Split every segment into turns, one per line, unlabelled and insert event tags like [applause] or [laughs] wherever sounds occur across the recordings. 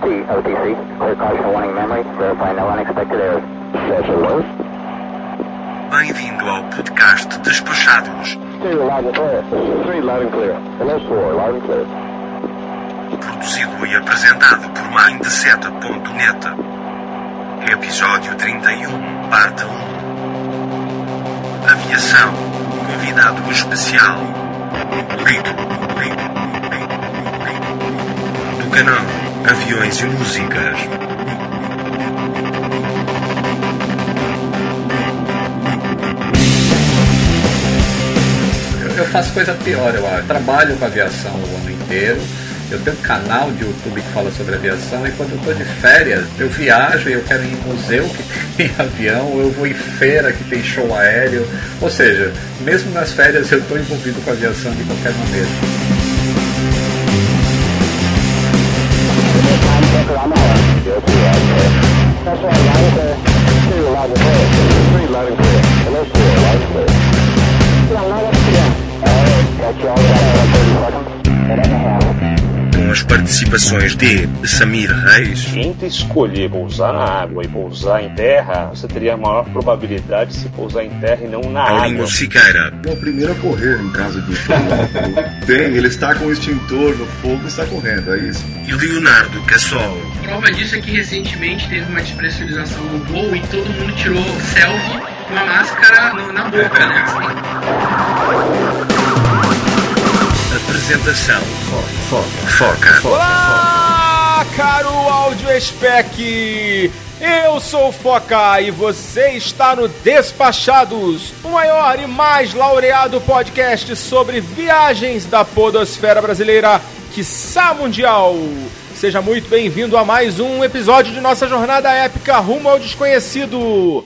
OT, OTC, clear caution warning memory, verify no unexpected errors. Schedule
Bem-vindo ao podcast Despachados.
Stereo loud and clear. Three loud and clear. Hello, four, loud and clear.
Produzido e apresentado por Mindset.net. Episódio 31, parte 1. Aviação. Convidado especial. Lito, Lito, Lito, Lito. Do canal Aviões e Músicas.
Eu faço coisa pior, eu. Trabalho com aviação o ano inteiro. Eu tenho um canal de YouTube que fala sobre aviação e quando eu estou de férias, eu viajo e eu quero ir em museu que [laughs] tem avião, eu vou em feira que tem show aéreo. Ou seja, mesmo nas férias eu estou envolvido com aviação de qualquer maneira.
That's right, loud and clear. Stereo loud and clear. Three loud and clear. Hello, four, loud and clear. Yeah, loud and clear. All right, got you all set. 30 seconds. And a half.
Com as participações de Samir Reis,
Entre escolher pousar na água e pousar em terra, você teria a maior probabilidade de se pousar em terra e não na água.
Paulinho Siqueira,
É o primeiro a correr em caso de fogo. [laughs] Tem, ele está com o extintor no fogo e está correndo, é isso.
e Leonardo Cassol.
Prova disso é que recentemente teve uma despressurização no voo e todo mundo tirou selfie com uma máscara na boca, né? [laughs]
Apresentação Foca
Olá, caro áudio spec! Eu sou o Foca e você está no Despachados, o maior e mais laureado podcast sobre viagens da podosfera brasileira, quiçá mundial. Seja muito bem-vindo a mais um episódio de nossa jornada épica rumo ao desconhecido.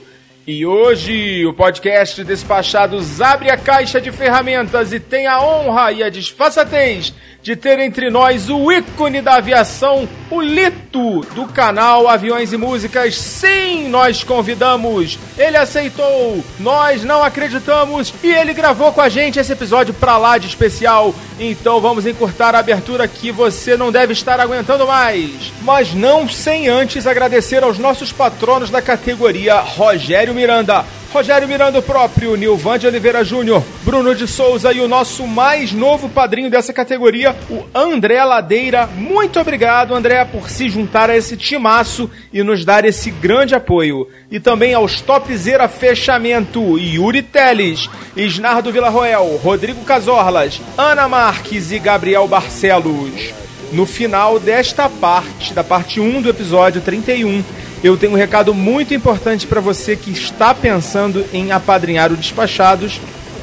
E hoje o podcast Despachados abre a caixa de ferramentas e tem a honra e a disfarçatez de ter entre nós o ícone da aviação, o Lito, do canal Aviões e Músicas. Sim, nós convidamos. Ele aceitou, nós não acreditamos e ele gravou com a gente esse episódio pra lá de especial. Então vamos encurtar a abertura que você não deve estar aguentando mais. Mas não sem antes agradecer aos nossos patronos da categoria Rogério Miranda. Rogério Miranda próprio, Nilvan de Oliveira Júnior, Bruno de Souza e o nosso mais novo padrinho dessa categoria, o André Ladeira. Muito obrigado, André, por se juntar a esse timaço e nos dar esse grande apoio. E também aos Topzera Fechamento, Yuri Teles, Isnardo Villarroel, Rodrigo Casorlas, Ana Marques e Gabriel Barcelos. No final desta parte, da parte 1 do episódio 31, eu tenho um recado muito importante para você que está pensando em apadrinhar o Despachados.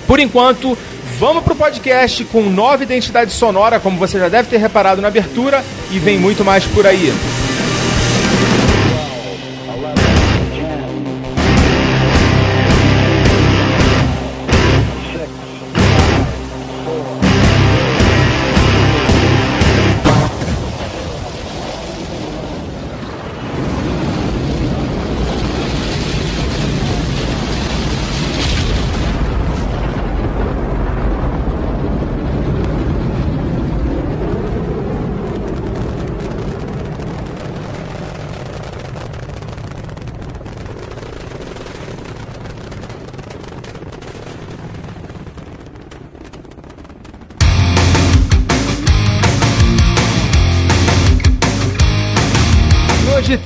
Por enquanto, vamos pro podcast com nova identidade sonora, como você já deve ter reparado na abertura, e vem muito mais por aí.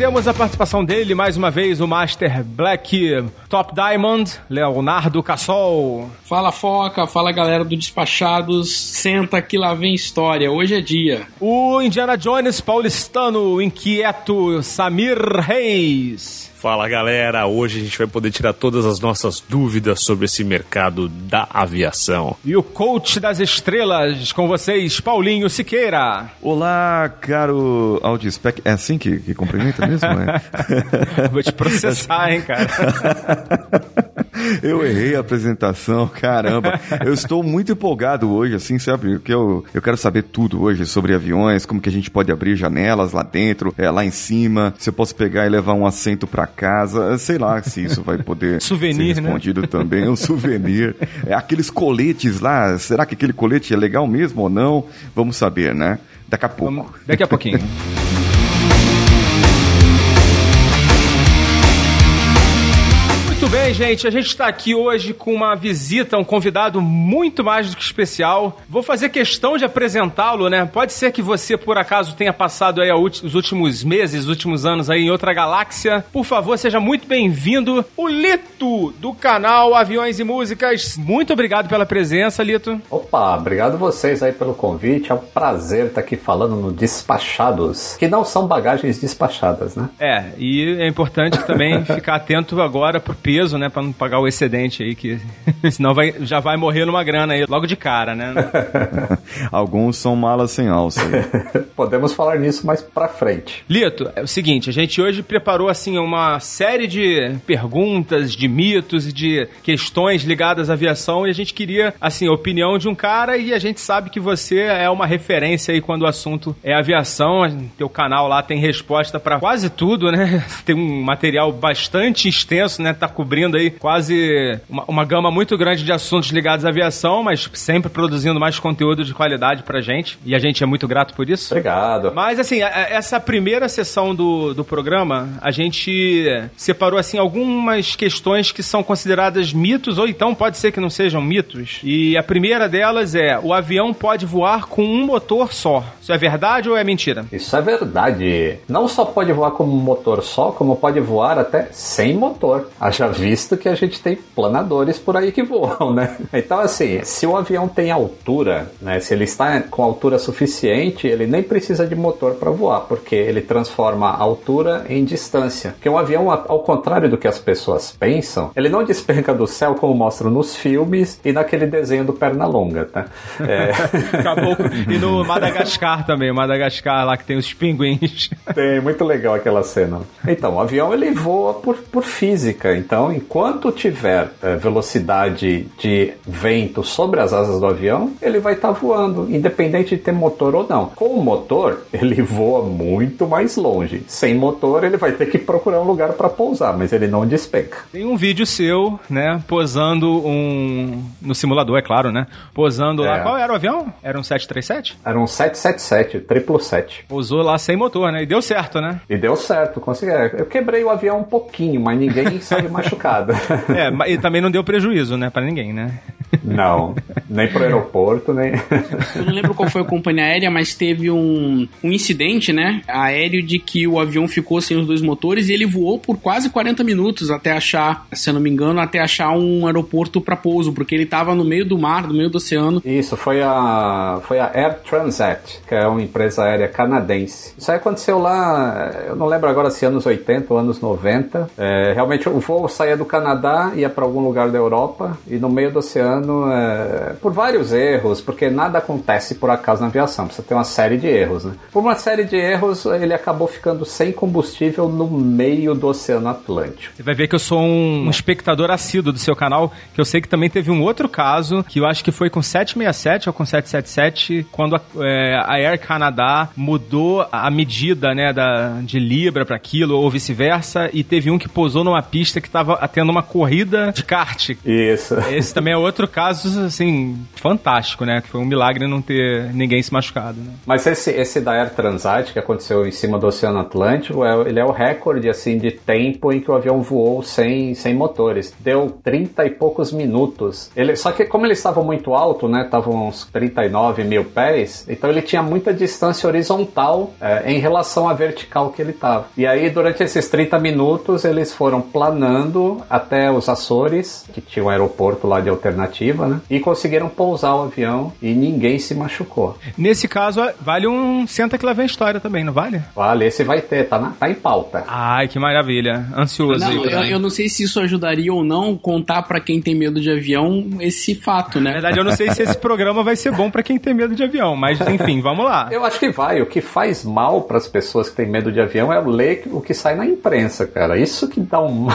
Temos a participação dele, mais uma vez, o Master Black Top Diamond, Leonardo Cassol.
Fala Foca, fala galera do Despachados, senta que lá vem história, hoje é dia.
O Indiana Jones paulistano, inquieto Samir Reis.
Fala galera, hoje a gente vai poder tirar todas as nossas dúvidas sobre esse mercado da aviação.
E o coach das estrelas, com vocês, Paulinho Siqueira.
Olá, caro Audispec. É assim que, que cumprimenta mesmo? É? [laughs]
Vou te processar, [laughs] hein, cara. [laughs]
Eu errei a apresentação, [laughs] caramba. Eu estou muito empolgado hoje, assim, sabe? Porque eu, eu quero saber tudo hoje sobre aviões, como que a gente pode abrir janelas lá dentro, é, lá em cima, se eu posso pegar e levar um assento pra casa, sei lá se isso vai poder [laughs]
Souvenir,
ser
né?
respondido também, um souvenir. É, aqueles coletes lá, será que aquele colete é legal mesmo ou não? Vamos saber, né? Daqui a pouco.
Vamos- Daqui a pouquinho. [laughs] Muito bem, gente. A gente está aqui hoje com uma visita, um convidado muito mais do que especial. Vou fazer questão de apresentá-lo, né? Pode ser que você, por acaso, tenha passado aí os últimos meses, os últimos anos aí em outra galáxia. Por favor, seja muito bem-vindo, o Lito, do canal Aviões e Músicas. Muito obrigado pela presença, Lito.
Opa, obrigado vocês aí pelo convite. É um prazer estar aqui falando no Despachados, que não são bagagens despachadas, né?
É, e é importante também [laughs] ficar atento agora pro peso, né? Pra não pagar o excedente aí, que [laughs] senão vai, já vai morrer numa grana aí, logo de cara, né? [laughs]
Alguns são malas sem alça. [laughs]
Podemos falar nisso mais pra frente.
Lito, é o seguinte, a gente hoje preparou assim uma série de perguntas, de mitos e de questões ligadas à aviação e a gente queria assim a opinião de um cara e a gente sabe que você é uma referência aí quando o assunto é aviação. Teu canal lá tem resposta para quase tudo, né? Tem um material bastante extenso, né? Tá cobrindo aí quase uma, uma gama muito grande de assuntos ligados à aviação, mas sempre produzindo mais conteúdo de qualidade pra gente e a gente é muito grato por isso.
Obrigado.
Mas assim, a- a- essa primeira sessão do, do programa, a gente separou assim algumas questões que são consideradas mitos ou então pode ser que não sejam mitos. E a primeira delas é: o avião pode voar com um motor só. Isso é verdade ou é mentira?
Isso é verdade. Não só pode voar com um motor só, como pode voar até sem motor. Haja visto que a gente tem planadores por aí que voam, né? Então, assim, se o avião tem altura, né? Se ele está com altura suficiente, ele nem precisa de motor para voar, porque ele transforma a altura em distância. Porque um avião, ao contrário do que as pessoas pensam, ele não despenca do céu como mostram nos filmes e naquele desenho do Pernalonga, tá? É... [laughs]
Acabou. E no Madagascar também, Madagascar lá que tem os pinguins.
Tem, muito legal aquela cena. Então, o avião ele voa por, por física. Então, enquanto tiver eh, velocidade de vento sobre as asas do avião, ele vai estar voando, independente de ter motor ou não. Com o motor, [laughs] ele voa muito mais longe. Sem motor, ele vai ter que procurar um lugar para pousar, mas ele não despenca.
Tem um vídeo seu, né, posando um. No simulador, é claro, né? Posando lá.
É.
Qual era o avião? Era um 737?
Era um 777, triplo 7.
Pousou lá sem motor, né? E deu certo, né?
E deu certo, consegui. Eu quebrei o avião um pouquinho, mas ninguém [laughs] saiu machucado.
É, mas e também não deu prejuízo, né, pra ninguém, né?
Não, nem pro aeroporto, nem.
Eu não lembro qual foi a companhia aérea, mas teve um, um incidente, né? Aéreo de que o avião ficou sem os dois motores e ele voou por quase 40 minutos até achar, se eu não me engano, até achar um aeroporto para pouso, porque ele tava no meio do mar, no meio do oceano.
Isso, foi a, foi a Air Transat, que é uma empresa aérea canadense. Isso aí aconteceu lá, eu não lembro agora se anos 80 ou anos 90. É, realmente o voo saía do Canadá, ia para algum lugar da Europa, e no meio do oceano, é, por vários erros, porque nada acontece por acaso na aviação, precisa ter uma série de erros, né? Por uma série de erros, ele acabou ficando sem combustível no meio do Oceano Atlântico.
Você vai ver que eu sou um, um espectador assíduo do seu canal, que eu sei que também teve um outro caso, que eu acho que foi com 767 ou com 777, quando a, é, a Air Canada mudou a medida, né, da, de libra para quilo ou vice-versa, e teve um que pousou numa pista que estava tendo uma corrida de kart.
Isso.
Esse também é outro caso, assim, fantástico, né? Que foi um milagre não ter ninguém se machucado, né?
Mas esse, esse da Air Transat, que aconteceu em cima do Oceano Atlântico, é, ele é o recorde assim, de tempo em que o avião voou sem, sem motores. Deu 30 e poucos minutos. Ele, só que como ele estava muito alto, né? Estavam uns 39 mil pés, então ele tinha muita distância horizontal é, em relação à vertical que ele estava. E aí, durante esses 30 minutos, eles foram planando até os Açores, que tinha um aeroporto lá de alternativa, né? E conseguiram pousar o avião e ninguém se machucou.
Nesse caso, vale um senta que lá vem história também, não vale?
Vale, esse vai ter, tá, na- tá em pauta.
Ai, que maravilha. Ansioso
Não,
aí.
eu, eu não sei se isso ajudaria ou não contar pra quem tem medo de avião esse fato,
Na
né?
verdade, eu não sei se esse programa vai ser bom pra quem tem medo de avião, mas enfim, vamos lá.
Eu acho que vai. O que faz mal para as pessoas que têm medo de avião é ler o que sai na imprensa, cara. Isso que dá um.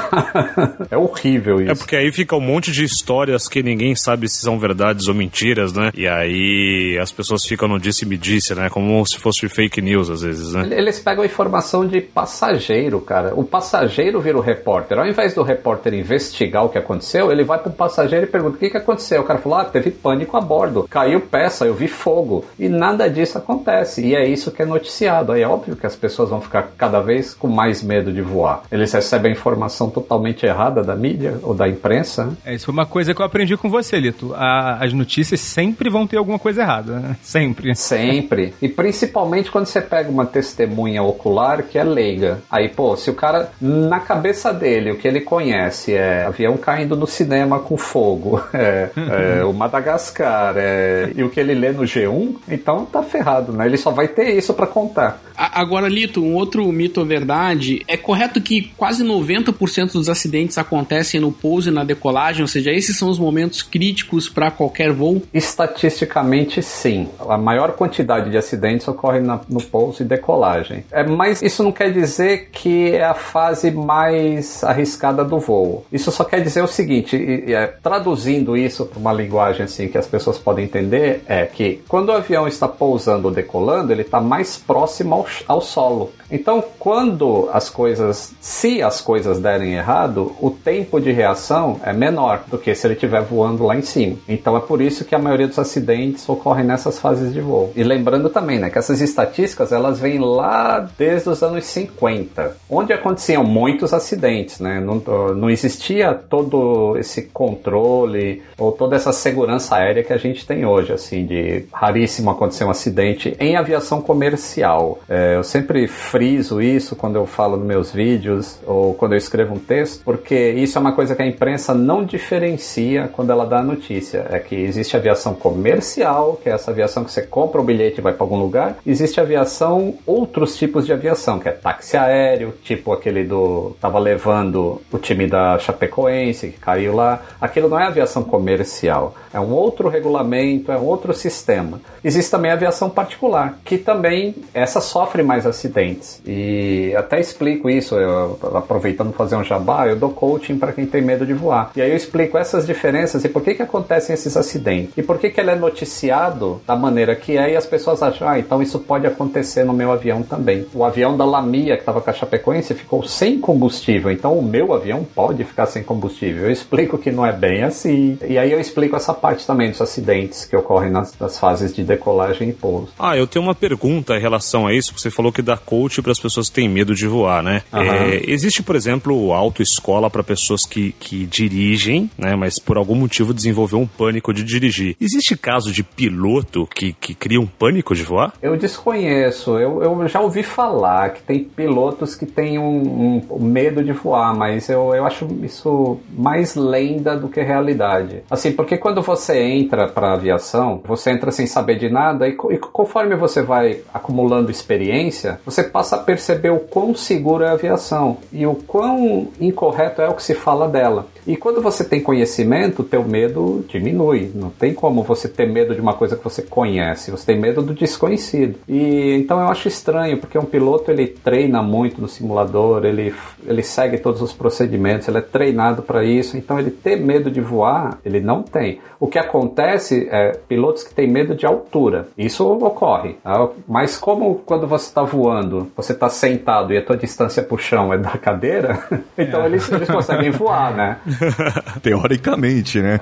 [laughs] é horrível isso.
É porque aí fica um monte de histórias que ninguém sabe se são verdade verdades ou mentiras, né? E aí as pessoas ficam no disse-me disse, né? Como se fosse fake news às vezes, né?
Eles pegam a informação de passageiro, cara. O passageiro vira o repórter. Ao invés do repórter investigar o que aconteceu, ele vai pro passageiro e pergunta: o que, que aconteceu? O cara falou: ah, teve pânico a bordo, caiu peça, eu vi fogo. E nada disso acontece. E é isso que é noticiado. Aí é óbvio que as pessoas vão ficar cada vez com mais medo de voar. Eles recebem a informação totalmente errada da mídia ou da imprensa. né?
É, isso foi uma coisa que eu aprendi com você, Lito. A- as notícias sempre vão ter alguma coisa errada, né? Sempre.
Sempre. E principalmente quando você pega uma testemunha ocular que é leiga. Aí, pô, se o cara, na cabeça dele, o que ele conhece é avião caindo no cinema com fogo, [laughs] é, é, o Madagascar, é, e o que ele lê no G1, então tá ferrado, né? Ele só vai ter isso pra contar.
Agora, Lito, um outro mito ou verdade. É correto que quase 90% dos acidentes acontecem no pouso e na decolagem, ou seja, esses são os momentos críticos para qualquer voo?
Estatisticamente, sim. A maior quantidade de acidentes ocorre na- no pouso e decolagem. É, mas isso não quer dizer que é a fase mais arriscada do voo. Isso só quer dizer o seguinte, e- e, é, traduzindo isso para uma linguagem assim que as pessoas podem entender, é que quando o avião está pousando ou decolando, ele está mais próximo ao, ao solo. Então, quando as coisas, se as coisas derem errado, o tempo de reação é menor do que se ele estiver voando lá em cima. Então, é por isso que a maioria dos acidentes ocorrem nessas fases de voo. E lembrando também, né, que essas estatísticas elas vêm lá desde os anos 50, onde aconteciam muitos acidentes, né? Não, não existia todo esse controle ou toda essa segurança aérea que a gente tem hoje, assim, de raríssimo acontecer um acidente em aviação comercial. É, eu sempre friso isso quando eu falo nos meus vídeos ou quando eu escrevo um texto, porque isso é uma coisa que a imprensa não diferencia quando ela dá a notícia. É que existe aviação comercial, que é essa aviação que você compra o bilhete e vai para algum lugar. Existe aviação, outros tipos de aviação, que é táxi aéreo, tipo aquele do. tava levando o time da Chapecoense, que caiu lá. Aquilo não é aviação comercial. É um outro regulamento, é um outro sistema. Existe também a aviação particular, que também essa sofre mais acidentes. E até explico isso, eu, aproveitando fazer um jabá, eu dou coaching para quem tem medo de voar. E aí eu explico essas diferenças e por que, que acontecem esses acidentes. E por que, que ele é noticiado da maneira que é e as pessoas acham, ah, então isso pode acontecer no meu avião também. O avião da Lamia, que estava com a Chapecoense, ficou sem combustível, então o meu avião pode ficar sem combustível. Eu explico que não é bem assim. E aí eu explico essa parte também dos acidentes que ocorrem nas, nas fases de decolagem e pouso.
Ah, eu tenho uma pergunta em relação a isso. Você falou que dá coach para as pessoas que têm medo de voar, né?
Aham.
É, existe, por exemplo, autoescola para pessoas que, que dirigem, né? Mas por algum motivo desenvolveu um pânico de dirigir. Existe caso de piloto que, que cria um pânico de voar?
Eu desconheço, eu, eu já ouvi falar que tem pilotos que têm um, um medo de voar, mas eu, eu acho isso mais lenda do que realidade. Assim, porque quando você entra para aviação, você entra sem saber de nada e, e conforme você vai acumulando experiência, você passa a perceber o quão seguro é a aviação e o quão incorreto é o que se fala dela. E quando você tem conhecimento, teu medo diminui. Não tem como você ter medo de uma coisa que você conhece. Você tem medo do desconhecido. E então eu acho estranho, porque um piloto ele treina muito no simulador, ele, ele segue todos os procedimentos, ele é treinado para isso. Então ele ter medo de voar, ele não tem. O que acontece é pilotos que têm medo de altura. Isso ocorre. tá? Mas como quando você está voando, você está sentado e a tua distância para o chão é da cadeira, [laughs] então eles, eles conseguem voar, né? [laughs] [laughs]
Teoricamente, né?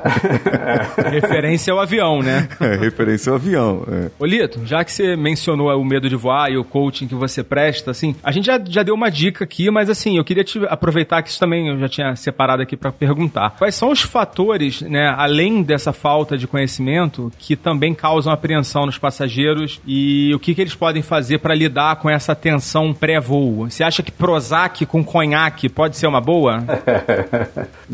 [laughs]
Referência ao avião, né? [laughs]
É, referência ao avião. é.
Ô Lito, já que você mencionou o medo de voar e o coaching que você presta, assim, a gente já, já deu uma dica aqui, mas assim, eu queria te aproveitar que isso também eu já tinha separado aqui pra perguntar. Quais são os fatores, né, além dessa falta de conhecimento, que também causam apreensão nos passageiros e o que, que eles podem fazer pra lidar com essa tensão pré-voo? Você acha que Prozac com conhaque pode ser uma boa?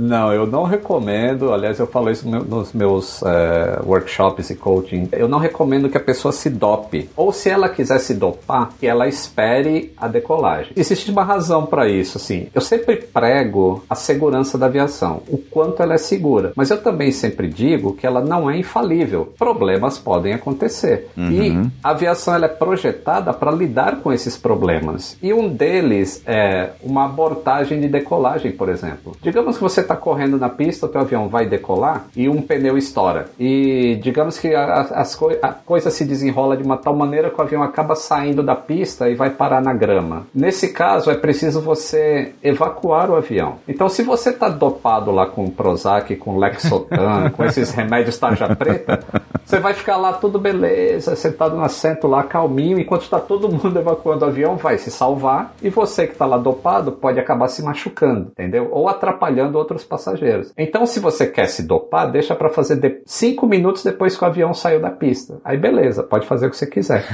Não, eu não recomendo. Aliás, eu falo isso no- nos meus eh, workshops e coaching. Eu não recomendo que a pessoa se dope. Ou se ela quiser se dopar, que ela espere a decolagem. Existe uma razão para isso, assim. Eu sempre prego a segurança da aviação, o quanto ela é segura. Mas eu também sempre digo que ela não é infalível. Problemas podem acontecer. E a aviação ela é projetada para lidar com esses problemas. E um deles é uma abortagem de decolagem, por exemplo. Digamos que você está está correndo na pista, o teu avião vai decolar e um pneu estoura. E digamos que a, as co a coisa se desenrola de uma tal maneira que o avião acaba saindo da pista e vai parar na grama. Nesse caso, é preciso você evacuar o avião. Então, se você está dopado lá com Prozac, com Lexotan, [laughs] com esses remédios tarja preta, você vai ficar lá tudo beleza, sentado no assento lá, calminho, enquanto está todo mundo evacuando o avião, vai se salvar e você que está lá dopado pode acabar se machucando, entendeu? Ou atrapalhando outros passageiros. Então, se você quer se dopar, deixa para fazer de... cinco minutos depois que o avião saiu da pista. Aí beleza, pode fazer o que você quiser.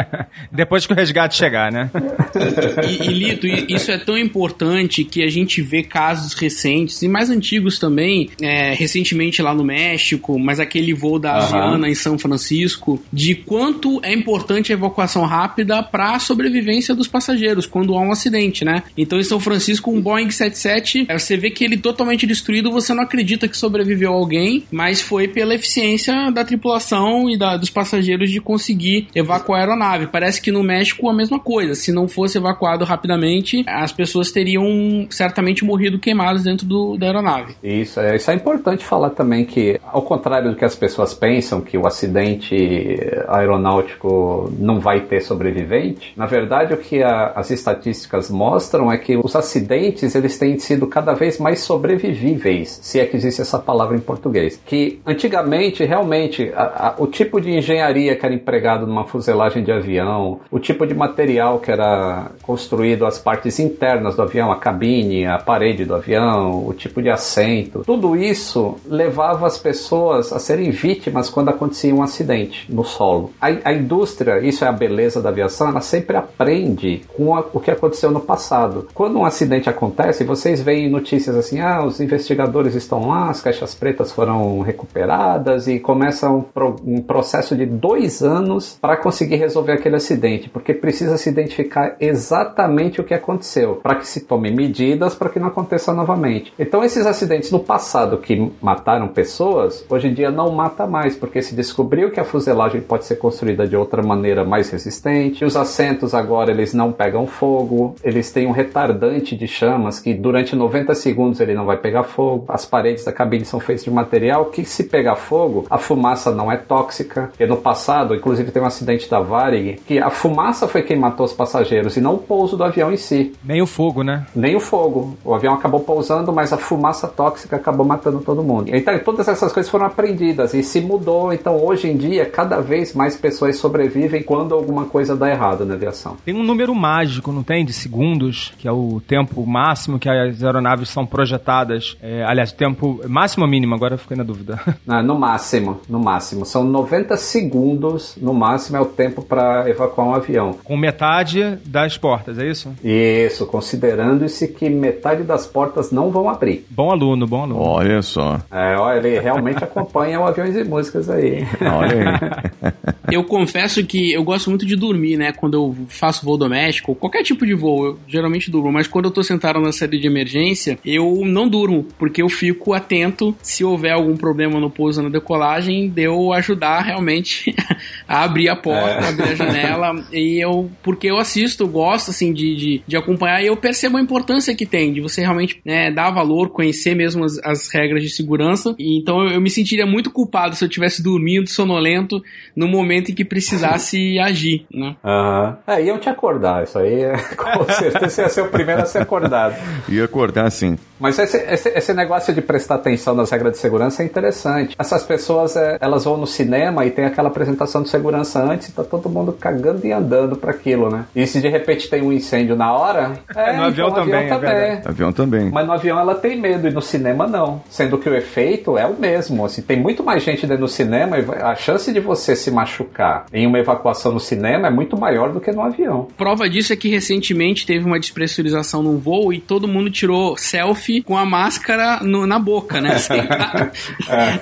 [laughs]
depois que o resgate chegar, né?
e, e, Lito, isso é tão importante que a gente vê casos recentes e mais antigos também, é, recentemente lá no México, mas aquele voo da Aviana em São Francisco, de quanto é importante a evacuação rápida para a sobrevivência dos passageiros quando há um acidente, né? Então em São Francisco, um Boeing 77, é, você vê que ele totalmente destruído, você não acredita que sobreviveu alguém, mas foi pela eficiência da tripulação e da, dos passageiros de conseguir evacuar a aeronave. Parece que no México a mesma coisa. Se não fosse evacuado rapidamente, as pessoas teriam certamente morrido queimadas dentro do, da aeronave.
Isso, é, isso é importante falar também que, ao contrário do que as pessoas pensam, que o acidente aeronáutico não vai ter sobrevivente, na verdade o que a, as estatísticas mostram é que os acidentes eles têm sido cada vez mais sobrevivíveis, se é que existe essa palavra em português. Que antigamente, realmente, a, a, o tipo de engenharia que era empregado numa fuselagem de avião, o tipo de material que era construído, as partes internas do avião, a cabine, a parede do avião, o tipo de assento, tudo isso levava as pessoas a serem vítimas quando acontecia um acidente no solo. A, a indústria, isso é a beleza da aviação, ela sempre aprende com a, o que aconteceu no passado. Quando um acidente acontece, vocês veem notícias assim: ah, os investigadores estão lá, as caixas pretas foram recuperadas e começa um, pro, um processo de dois anos para conseguir resolver aquele acidente, porque precisa se identificar exatamente o que aconteceu, para que se tome medidas para que não aconteça novamente. Então, esses acidentes no passado que mataram pessoas, hoje em dia não mata mais, porque se descobriu que a fuselagem pode ser construída de outra maneira mais resistente, os assentos agora eles não pegam fogo, eles têm um retardante de chamas que durante 90 segundos ele não vai pegar fogo, as paredes da cabine são feitas de material que se pegar fogo, a fumaça não é tóxica, e no passado, inclusive tem um acidente da Varig, que a fumaça foi quem matou os passageiros e não o pouso do avião em si.
Nem o fogo, né?
Nem o fogo. O avião acabou pousando, mas a fumaça tóxica acabou matando todo mundo. Então, todas essas coisas foram aprendidas e se mudou. Então, hoje em dia, cada vez mais pessoas sobrevivem quando alguma coisa dá errado na aviação.
Tem um número mágico, não tem? De segundos, que é o tempo máximo que as aeronaves são projetadas. É, aliás, tempo máximo ou mínimo? Agora eu fiquei na dúvida. [laughs]
Ah, no máximo, no máximo. São 90 segundos, no máximo, é o tempo para evacuar um avião.
Com metade das portas, é isso?
Isso, considerando-se que metade das portas não vão abrir.
Bom aluno, bom aluno.
Olha só.
É, olha, ele realmente [laughs] acompanha o Aviões e Músicas aí.
Olha aí. [laughs]
Eu confesso que eu gosto muito de dormir, né? Quando eu faço voo doméstico, qualquer tipo de voo, eu geralmente durmo. Mas quando eu tô sentado na série de emergência, eu não durmo, porque eu fico atento se houver algum problema no pouso ou na decolagem, de eu ajudar realmente [laughs] a abrir a porta, é. abrir a janela. [laughs] E eu, porque eu assisto, eu gosto assim de, de, de, acompanhar e eu percebo a importância que tem de você realmente né, dar valor, conhecer mesmo as, as regras de segurança. E, então eu, eu me sentiria muito culpado se eu estivesse dormindo, sonolento, no momento em que precisasse [laughs] agir, né?
Aham. Uhum. É, iam te acordar, isso aí com certeza ia ser o primeiro a ser acordado.
Ia acordar sim.
Mas esse, esse, esse, negócio de prestar atenção nas regras de segurança é interessante. Essas pessoas, é, elas vão no cinema e tem aquela apresentação de segurança antes e tá todo mundo cagando e andando para aquilo, né? E se de repente tem um incêndio na hora...
É, no avião então, também, avião
também.
É
avião também.
Mas no avião ela tem medo e no cinema não. Sendo que o efeito é o mesmo. Assim, tem muito mais gente dentro do cinema e a chance de você se machucar em uma evacuação no cinema é muito maior do que no avião.
Prova disso é que recentemente teve uma despressurização num voo e todo mundo tirou selfie com a máscara no, na boca, né? [laughs] é.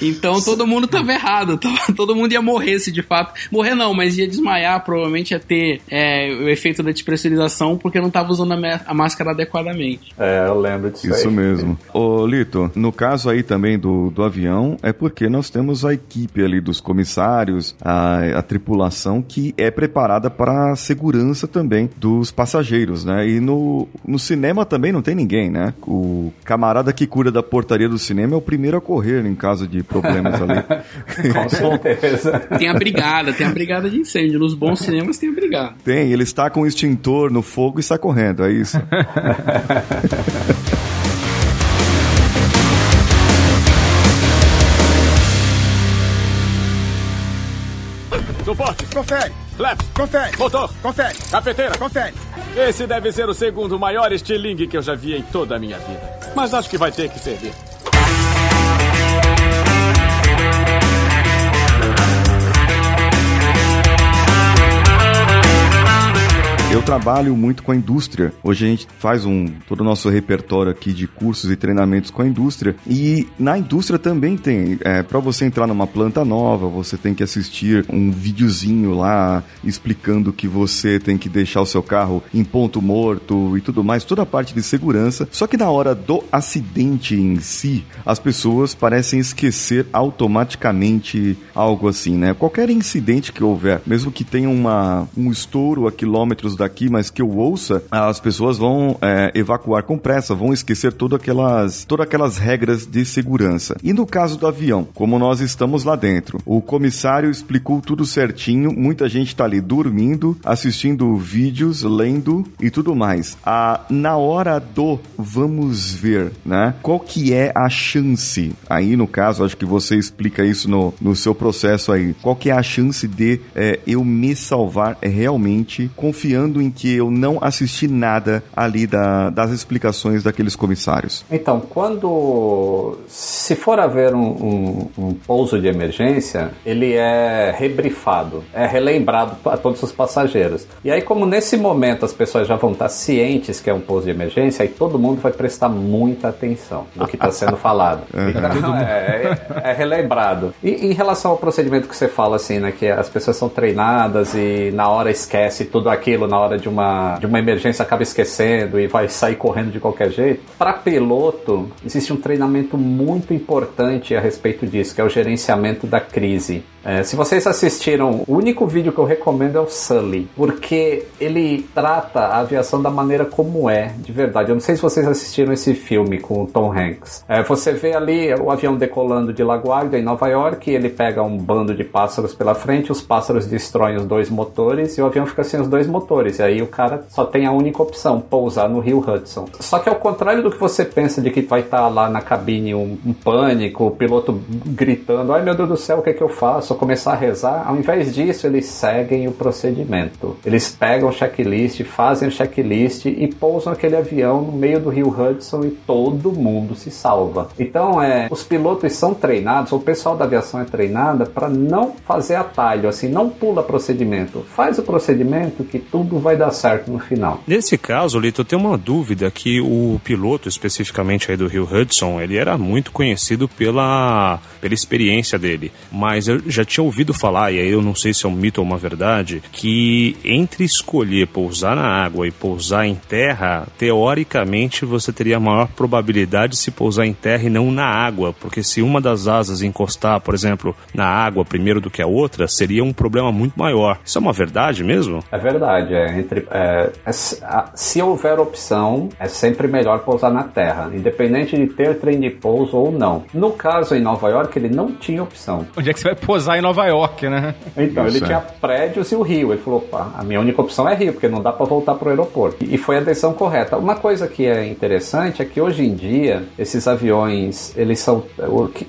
Então todo mundo tava errado. [laughs] Todo mundo ia morrer se de fato. Morrer não, mas ia desmaiar, provavelmente ia ter é, o efeito da despressurização porque não tava usando a, a máscara adequadamente.
É, eu lembro disso.
Isso
aí.
mesmo. Ô, Lito, no caso aí também do, do avião, é porque nós temos a equipe ali dos comissários a, a tripulação que é preparada para a segurança também dos passageiros, né? E no, no cinema também não tem ninguém, né? O camarada que cura da portaria do cinema é o primeiro a correr em caso de problemas ali. [laughs]
Com certeza.
Tem a brigada, tem a brigada de incêndio. Nos bons cinemas tem a brigada.
Tem, ele está com o extintor no fogo e sai correndo, é isso. [laughs]
Suporte. Confere. Flaps. Confere. Motor. Confere. Cafeteira. Confere. Esse deve ser o segundo maior estilingue que eu já vi em toda a minha vida. Mas acho que vai ter que servir.
Eu trabalho muito com a indústria. Hoje a gente faz um todo o nosso repertório aqui de cursos e treinamentos com a indústria. E na indústria também tem. É, para você entrar numa planta nova, você tem que assistir um videozinho lá explicando que você tem que deixar o seu carro em ponto morto e tudo mais, toda a parte de segurança. Só que na hora do acidente em si, as pessoas parecem esquecer automaticamente algo assim, né? Qualquer incidente que houver, mesmo que tenha uma, um estouro a quilômetros daqui, mas que eu ouça, as pessoas vão é, evacuar com pressa, vão esquecer todas aquelas, todas aquelas regras de segurança. E no caso do avião, como nós estamos lá dentro, o comissário explicou tudo certinho, muita gente está ali dormindo, assistindo vídeos, lendo e tudo mais. Ah, na hora do vamos ver, né? Qual que é a chance? Aí no caso, acho que você explica isso no, no seu processo aí. Qual que é a chance de é, eu me salvar realmente confiando em que eu não assisti nada ali da, das explicações daqueles comissários?
Então, quando se for haver um, um, um pouso de emergência, ele é rebrifado, é relembrado a todos os passageiros. E aí, como nesse momento as pessoas já vão estar cientes que é um pouso de emergência, aí todo mundo vai prestar muita atenção no que está sendo falado. [laughs] Então, é, é, é relembrado. E em relação ao procedimento que você fala, assim, né, que as pessoas são treinadas e na hora esquece tudo aquilo, na hora de uma, de uma emergência acaba esquecendo e vai sair correndo de qualquer jeito. Para piloto, existe um treinamento muito importante a respeito disso, que é o gerenciamento da crise. É, se vocês assistiram, o único vídeo que eu recomendo é o Sully, porque ele trata a aviação da maneira como é, de verdade. Eu não sei se vocês assistiram esse filme com o Tom Hanks. É, você vê ali o avião decolando de LaGuardia, em Nova York, ele pega um bando de pássaros pela frente, os pássaros destroem os dois motores e o avião fica sem os dois motores. E aí o cara só tem a única opção, pousar no Rio Hudson. Só que ao contrário do que você pensa de que vai estar lá na cabine um, um pânico, o piloto gritando, ai meu Deus do céu, o que é que eu faço? começar a rezar, ao invés disso, eles seguem o procedimento. Eles pegam o checklist, fazem o checklist e pousam aquele avião no meio do rio Hudson e todo mundo se salva. Então, é, os pilotos são treinados, o pessoal da aviação é treinada para não fazer atalho, assim, não pula procedimento. Faz o procedimento que tudo vai dar certo no final.
Nesse caso, Lito, eu tenho uma dúvida que o piloto, especificamente aí do Rio Hudson, ele era muito conhecido pela, pela experiência dele. Mas eu já tinha ouvido falar, e aí eu não sei se é um mito ou uma verdade, que entre escolher pousar na água e pousar em terra, teoricamente você teria maior probabilidade de se pousar em terra e não na água, porque se uma das asas encostar, por exemplo, na água primeiro do que a outra, seria um problema muito maior. Isso é uma verdade mesmo?
É verdade. É, entre, é, é, se houver opção, é sempre melhor pousar na terra, independente de ter trem de pouso ou não. No caso em Nova York, ele não tinha opção.
Onde é que você vai pousar em Nova York, né?
Então,
Isso
ele
é.
tinha prédios e o Rio. Ele falou, opa, a minha única opção é Rio, porque não dá para voltar pro aeroporto. E foi a decisão correta. Uma coisa que é interessante é que hoje em dia, esses aviões, eles são,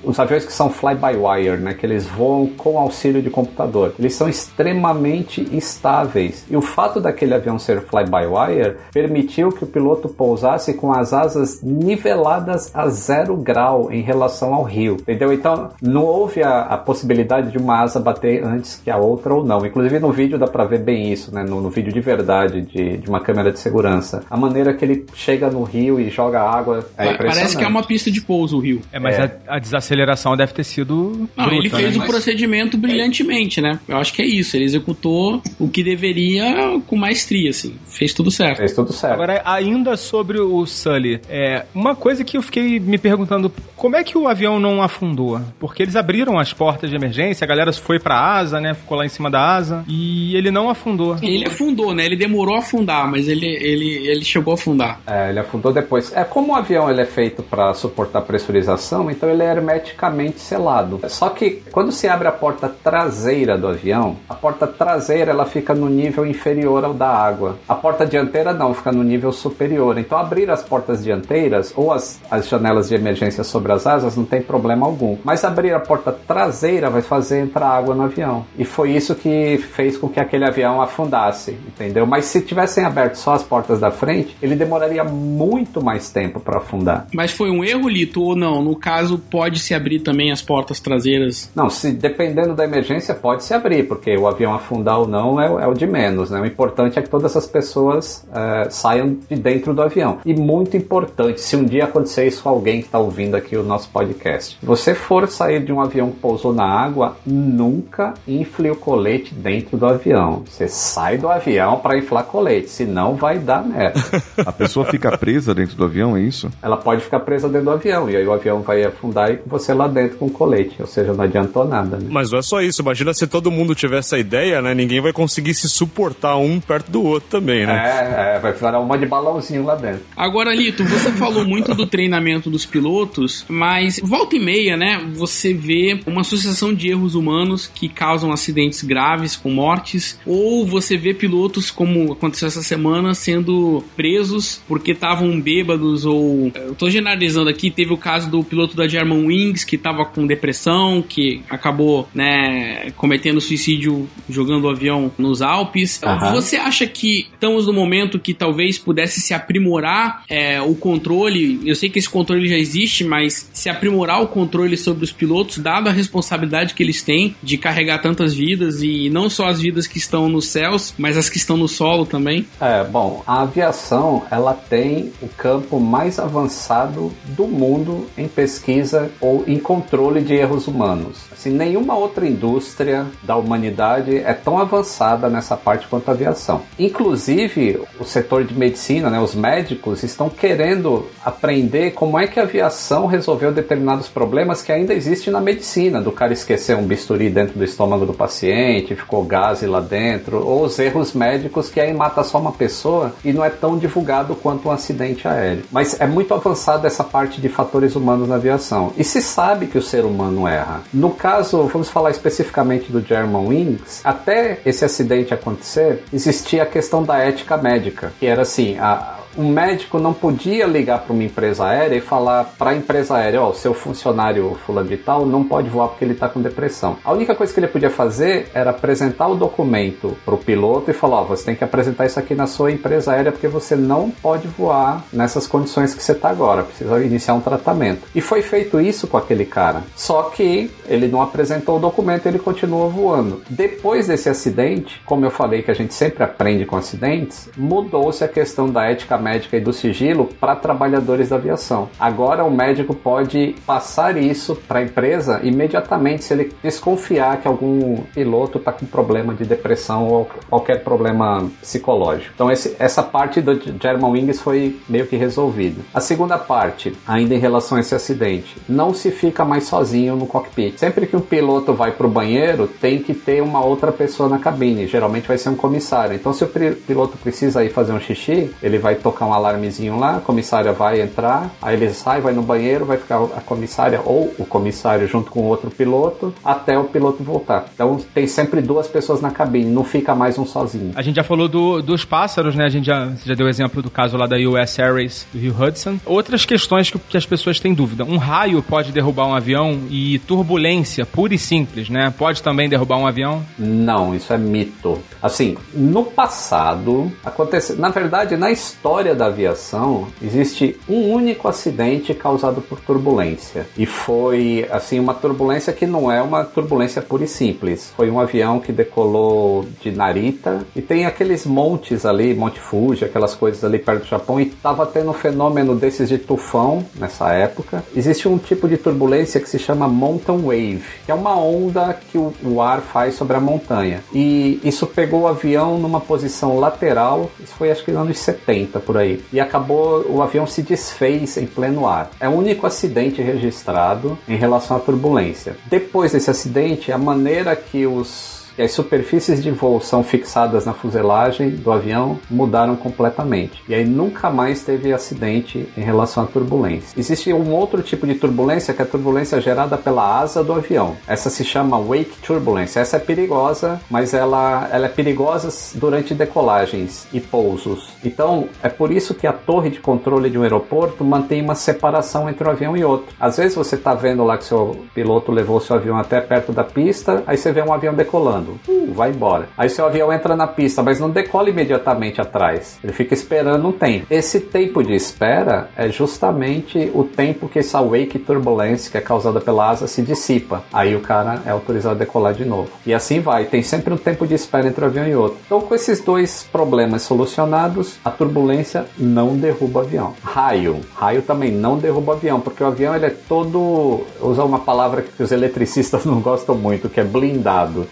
os aviões que são fly-by-wire, né, que eles voam com auxílio de computador, eles são extremamente estáveis. E o fato daquele avião ser fly-by-wire permitiu que o piloto pousasse com as asas niveladas a zero grau em relação ao rio, entendeu? Então, não houve a, a possibilidade de uma asa bater antes que a outra ou não. Inclusive no vídeo dá pra ver bem isso, né? No, no vídeo de verdade de, de uma câmera de segurança. A maneira que ele chega no rio e joga água é
Parece que é uma pista de pouso o rio.
É, mas
É.
A, a desaceleração deve ter sido.
Não,
bruta,
ele fez
né?
o procedimento brilhantemente, né? Eu acho que é isso. Ele executou o que deveria com maestria, assim. Fez tudo certo.
Fez tudo certo.
Agora, ainda sobre o Sully, é, uma coisa que eu fiquei me perguntando, como é que o avião não afundou? afundou. Porque eles abriram as portas de emergência, a galera foi pra asa, né? Ficou lá em cima da asa. E ele não afundou.
Ele afundou, né? Ele demorou a afundar, mas ele, ele, ele chegou a afundar.
É, ele afundou depois. É como o avião ele é feito para suportar pressurização, então ele é hermeticamente selado. Só que quando se abre a porta traseira do avião, a porta traseira ela fica no nível inferior ao da água. A porta dianteira não, fica no nível superior. Então abrir as portas dianteiras ou as, as janelas de emergência sobre as asas não tem problema algum. Mas abrir a porta traseira vai fazer entrar água no avião. E foi isso que fez com que aquele avião afundasse, entendeu? Mas se tivessem aberto só as portas da frente, ele demoraria muito mais tempo para afundar.
Mas foi um erro, Lito, ou não? No caso, pode se abrir também as portas traseiras?
Não, se dependendo da emergência, pode se abrir, porque o avião afundar ou não é, é o de menos, né? O importante é que todas essas pessoas é, saiam de dentro do avião. E muito importante, se um dia acontecer isso com alguém que está ouvindo aqui o nosso podcast, se você for sair de um avião que pousou na água, nunca infle o colete dentro do avião. Você sai do avião para inflar colete, senão vai dar merda. [laughs]
A pessoa fica presa dentro do avião, é isso?
Ela pode ficar presa dentro do avião, e aí o avião vai afundar e você lá dentro com colete, ou seja, não adiantou nada. Né?
Mas não é só isso, imagina se todo mundo tiver essa ideia, né? Ninguém vai conseguir se suportar um perto do outro também,
né? É, é vai virar uma de balãozinho lá dentro.
Agora, Lito, você falou muito do treinamento dos pilotos, mas volta e meia, né? Você vê uma sucessão de erros humanos que causam acidentes graves com mortes, ou você vê pilotos, como aconteceu essa semana, sendo presos porque estavam bêbados ou. Eu tô generalizando aqui, teve o caso do piloto da German Wings que estava com depressão, que acabou, né, cometendo suicídio jogando o avião nos Alpes.
Aham.
Você acha que estamos no momento que talvez pudesse se aprimorar é, o controle? Eu sei que esse controle já existe, mas se aprimorar o controle sobre os pilotos, dada a responsabilidade que eles têm de carregar tantas vidas e não só as vidas que estão nos céus, mas as que estão no solo também?
É, bom, a aviação ela tem o campo mais avançado do mundo em pesquisa ou em controle de erros humanos. Assim, nenhuma outra indústria da humanidade é tão avançada nessa parte quanto a aviação. Inclusive, o setor de medicina, né, os médicos estão querendo aprender como é que a aviação resolveu determinados problemas que ainda existem na medicina, do cara esquecer um bisturi dentro do estômago do paciente, ficou gás lá dentro, ou os erros médicos que aí mata só uma pessoa e não é tão divulgado quanto um acidente aéreo. Mas é muito avançada essa parte de fatores humanos na aviação. E se sabe que o ser humano erra. No caso, vamos falar especificamente do German Wings, até esse acidente acontecer, existia a questão da ética médica, que era assim, a, um médico não podia ligar para uma empresa aérea e falar para a empresa aérea, ó, seu funcionário fulano de tal não pode voar porque ele está com depressão. A única coisa que ele podia fazer era apresentar o documento para o piloto e falar, ó, você tem que apresentar isso aqui na sua empresa aérea porque você não pode voar nessas condições que você está agora, precisa iniciar um tratamento. E foi feito isso com aquele cara. Só que ele não apresentou o documento, ele continuou voando. Depois desse acidente, como eu falei que a gente sempre aprende com acidentes, mudou-se a questão da ética médica e do sigilo para trabalhadores da aviação. Agora o médico pode passar isso para a empresa imediatamente se ele desconfiar que algum piloto está com problema de depressão ou qualquer problema psicológico. Então esse, essa parte do German Wings foi meio que resolvida. A segunda parte, ainda em relação a esse acidente, não se fica mais sozinho no cockpit. Sempre que um piloto vai para o banheiro, tem que ter uma outra pessoa na cabine. Geralmente vai ser um comissário. Então se o piloto precisa ir fazer um xixi, ele vai tocar um alarmezinho lá, a comissária vai entrar, aí ele sai, vai no banheiro, vai ficar a comissária ou o comissário junto com outro piloto até o piloto voltar. Então tem sempre duas pessoas na cabine, não fica mais um sozinho.
A gente já falou do- dos pássaros, né? A gente já, já deu o exemplo do caso lá da US Airways do Rio Hudson. Outras questões que, que as pessoas têm dúvida. Um raio pode derrubar um avião e turbulência pura e simples, né? Pode também derrubar um avião?
Não, isso é mito. Assim, no passado, aconteceu. Na verdade, na história da aviação, existe um único acidente causado por turbulência. E foi, assim, uma turbulência que não é uma turbulência pura e simples. Foi um avião que decolou de Narita e tem aqueles montes ali, Monte Fuji, aquelas coisas ali perto do Japão, e tava tendo um fenômeno desses de tufão nessa época. Existe um tipo de turbulência que se chama mountain wave, que é uma onda que o, o ar faz sobre a montanha. E isso pegou o avião numa posição lateral, isso foi acho que nos anos 70. Por aí. E acabou, o avião se desfez em pleno ar. É o único acidente registrado em relação à turbulência. Depois desse acidente, a maneira que os e as superfícies de voo são fixadas na fuselagem do avião mudaram completamente. E aí nunca mais teve acidente em relação à turbulência. Existe um outro tipo de turbulência que é a turbulência gerada pela asa do avião. Essa se chama wake turbulence. Essa é perigosa, mas ela, ela é perigosa durante decolagens e pousos. Então é por isso que a torre de controle de um aeroporto mantém uma separação entre um avião e outro. Às vezes você está vendo lá que seu piloto levou seu avião até perto da pista, aí você vê um avião decolando voando. Uh, vai embora. Aí seu avião entra na pista, mas não decola imediatamente atrás. Ele fica esperando um tempo. Esse tempo de espera é justamente o tempo que essa wake turbulence, que é causada pela asa, se dissipa. Aí o cara é autorizado a decolar de novo. E assim vai. Tem sempre um tempo de espera entre um avião e outro. Então, com esses dois problemas solucionados, a turbulência não derruba o avião. Raio. Raio também não derruba o avião, porque o avião ele é todo. Usar uma palavra que os eletricistas [laughs] não gostam muito, que é blindado.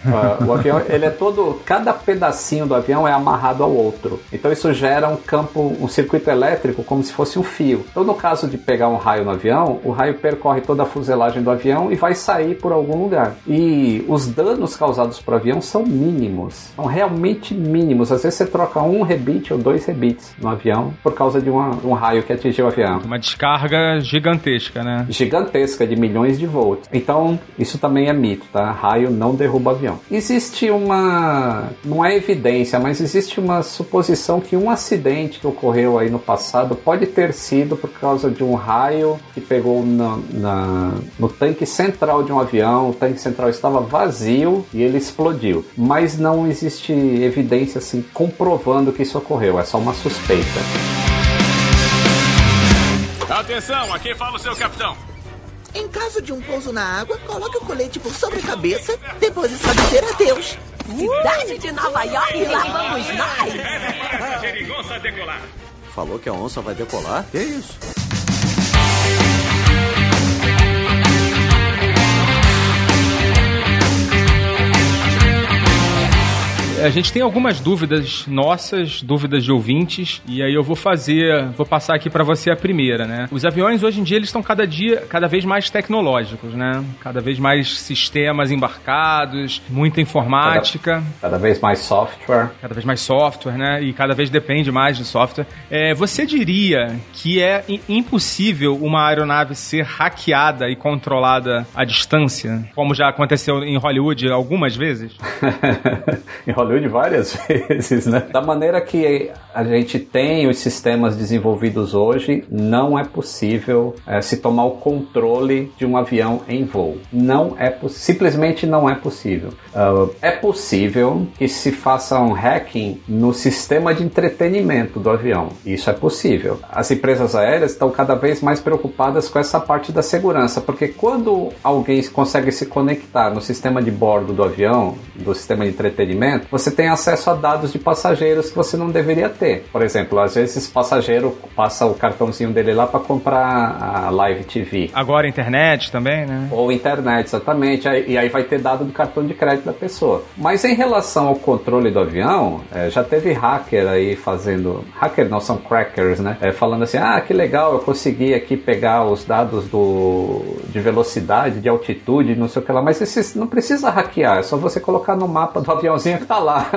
O avião, ele é todo. Cada pedacinho do avião é amarrado ao outro. Então isso gera um campo, um circuito elétrico como se fosse um fio. Então, no caso de pegar um raio no avião, o raio percorre toda a fuselagem do avião e vai sair por algum lugar. E os danos causados para o avião são mínimos. São realmente mínimos. Às vezes você troca um rebite ou dois rebites no avião por causa de uma, um raio que atingiu o avião.
Uma descarga gigantesca, né?
Gigantesca, de milhões de volts. Então, isso também é mito, tá? Raio não derruba avião. Existe existe uma. Não é evidência, mas existe uma suposição que um acidente que ocorreu aí no passado pode ter sido por causa de um raio que pegou na, na, no tanque central de um avião. O tanque central estava vazio e ele explodiu. Mas não existe evidência assim comprovando que isso ocorreu. É só uma suspeita.
Atenção, aqui fala o seu capitão.
Em caso de um pouso na água, coloque o colete por sobre a cabeça, depois é só dizer adeus.
Cidade de Nova York, lá vamos nós!
decolar. Falou que a onça vai decolar? Que isso?
A gente tem algumas dúvidas nossas, dúvidas de ouvintes, e aí eu vou fazer, vou passar aqui para você a primeira, né? Os aviões hoje em dia eles estão cada dia, cada vez mais tecnológicos, né? Cada vez mais sistemas embarcados, muita informática.
Cada, cada vez mais software.
Cada vez mais software, né? E cada vez depende mais de software. É, você diria que é impossível uma aeronave ser hackeada e controlada à distância, como já aconteceu em Hollywood algumas vezes? [laughs]
em Hollywood Hollywood várias [laughs] vezes, né? Da maneira que a gente tem os sistemas desenvolvidos hoje, não é possível é, se tomar o controle de um avião em voo. Não é simplesmente não é possível. Uh, é possível que se faça um hacking no sistema de entretenimento do avião. Isso é possível. As empresas aéreas estão cada vez mais preocupadas com essa parte da segurança, porque quando alguém consegue se conectar no sistema de bordo do avião, do sistema de entretenimento, você tem acesso a dados de passageiros que você não deveria ter. Por exemplo, às vezes o passageiro passa o cartãozinho dele lá para comprar a live TV.
Agora internet também, né?
Ou internet, exatamente. E aí vai ter dado do cartão de crédito da pessoa. Mas em relação ao controle do avião, é, já teve hacker aí fazendo. Hacker não, são crackers, né? É, falando assim: ah, que legal, eu consegui aqui pegar os dados do, de velocidade, de altitude, não sei o que lá. Mas esse, não precisa hackear, é só você colocar no mapa do aviãozinho que tá lá.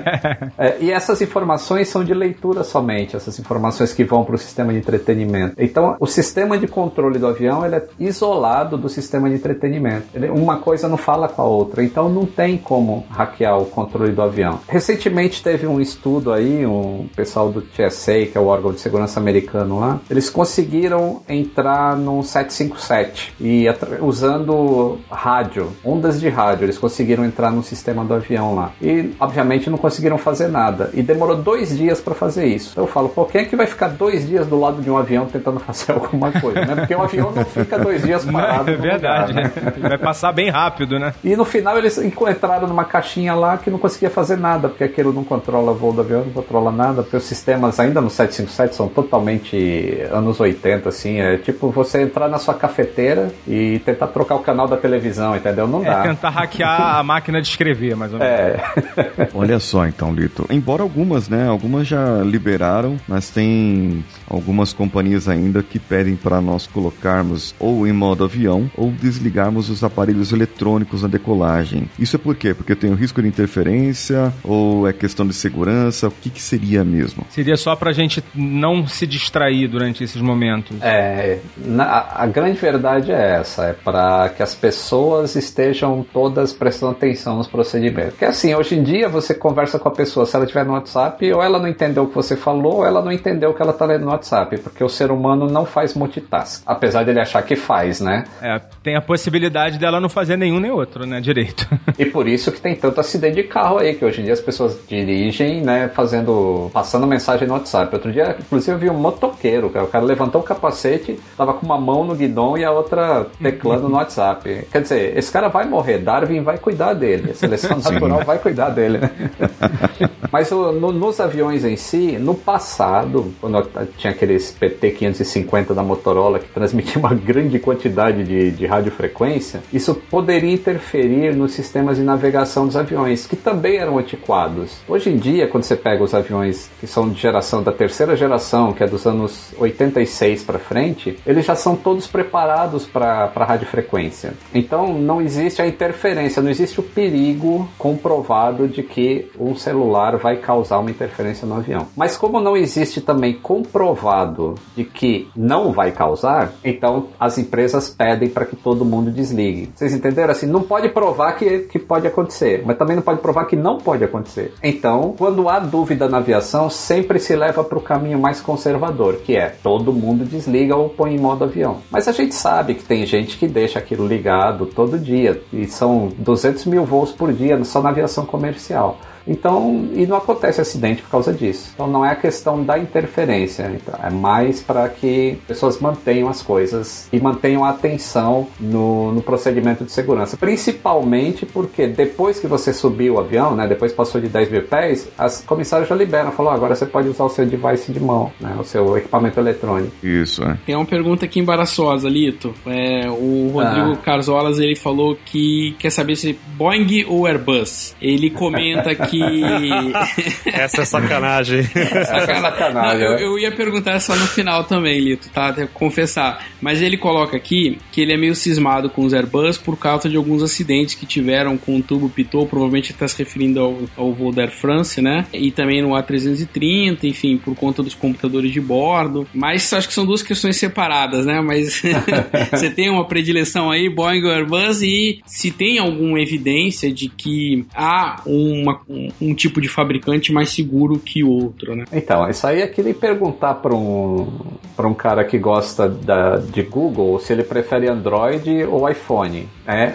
[laughs] é, e essas informações são de leitura somente, essas informações que vão para o sistema de entretenimento. Então, o sistema de controle do avião ele é isolado do sistema de entretenimento. Ele, uma coisa não fala com a outra, então não tem como hackear o controle do avião. Recentemente teve um estudo aí, um pessoal do TSA, que é o órgão de segurança americano lá, eles conseguiram entrar no 757 e usando rádio, ondas de rádio, eles conseguiram entrar no sistema do avião lá. E obviamente não conseguiram fazer nada. E demorou dois dias para fazer isso. Então eu falo, pô, quem é que vai ficar dois dias do lado de um avião tentando [laughs] fazer alguma coisa, né? Porque um avião não fica dois dias parado.
é verdade, lugar, né? né? Vai passar bem rápido, né?
E no final eles encontraram numa caixinha lá que não conseguia fazer nada, porque aquilo não controla voo do avião, não controla nada, porque os sistemas ainda no 757 são totalmente anos 80, assim. É tipo você entrar na sua cafeteira e tentar trocar o canal da televisão, entendeu? Não
é
dá.
É tentar hackear a máquina de escrever, mais ou menos.
É. [laughs]
Olha só então, Lito. Embora algumas, né? Algumas já liberaram, mas tem algumas companhias ainda que pedem para nós colocarmos ou em modo avião ou desligarmos os aparelhos eletrônicos na decolagem. Isso é por quê? Porque tem o risco de interferência ou é questão de segurança? O que, que seria mesmo?
Seria só pra gente não se distrair durante esses momentos.
É, na- a grande verdade é essa, é para que as pessoas estejam todas prestando atenção nos procedimentos. Porque assim, hoje em dia você conversa com a pessoa, se ela estiver no WhatsApp, ou ela não entendeu o que você falou, ou ela não entendeu o que ela está lendo no WhatsApp, porque o ser humano não faz multitask, apesar dele achar que faz, né?
É, tem a possibilidade dela não fazer nenhum nem outro, né? Direito.
E por isso que tem tanto acidente de carro aí, que hoje em dia as pessoas dirigem, né, fazendo, passando mensagem no WhatsApp. Outro dia, inclusive, eu vi um motoqueiro, cara. o cara levantou o capacete, tava com uma mão no guidão e a outra teclando no WhatsApp. Quer dizer, esse cara vai morrer, Darwin vai cuidar dele, a seleção [laughs] natural vai cuidar dele, né? [laughs] Mas no- nos aviões em si, no passado, quando tinha aqueles PT-550 da Motorola que transmitia uma grande quantidade de, de radiofrequência, isso poderia interferir nos sistemas de navegação dos aviões, que também eram antiquados. Hoje em dia, quando você pega os aviões que são de geração da terceira geração, que é dos anos 86 para frente, eles já são todos preparados para radiofrequência. Então não existe a interferência, não existe o perigo comprovado de que um celular vai causar uma interferência no avião. Mas como não existe também comprovado de que não vai causar, então as empresas pedem para que todo mundo desligue. Vocês entenderam? Assim, não pode provar que, que pode acontecer, mas também não pode provar que não pode acontecer. Então, quando há dúvida na aviação, sempre se leva para o caminho mais conservador, que é todo mundo desliga ou põe em modo avião. Mas a gente sabe que tem gente que deixa aquilo ligado todo dia, e são 200 mil voos por dia só na aviação comercial oficial. Então, e não acontece acidente por causa disso. Então, não é a questão da interferência, então, é mais para que pessoas mantenham as coisas e mantenham a atenção no, no procedimento de segurança. Principalmente porque depois que você subiu o avião, né, depois passou de 10 mil pés, as comissárias já liberam, falou: agora você pode usar o seu device de mão, né, o seu equipamento eletrônico.
Isso, é.
Tem uma pergunta aqui embaraçosa, Lito. É, o Rodrigo
Ah.
Carzolas ele falou que quer saber se Boeing ou Airbus. Ele comenta que. [laughs] [laughs]
Essa é sacanagem.
sacanagem,
Não, eu,
né?
eu ia perguntar essa no final também, Lito, tá? Até confessar. Mas ele coloca aqui que ele é meio cismado com os Airbus por causa de alguns acidentes que tiveram com o tubo pitot. Provavelmente está se referindo ao, ao voo da Air France, né? E também no A330, enfim, por conta dos computadores de bordo. Mas acho que são duas questões separadas, né? Mas [laughs] você tem uma predileção aí, Boeing ou Airbus, e se tem alguma evidência de que há uma, um, tipo de fabricante mais seguro que o outro, né?
Então, isso aí é que nem perguntar para um, um cara que gosta da, de Google se ele prefere Android ou iPhone. É?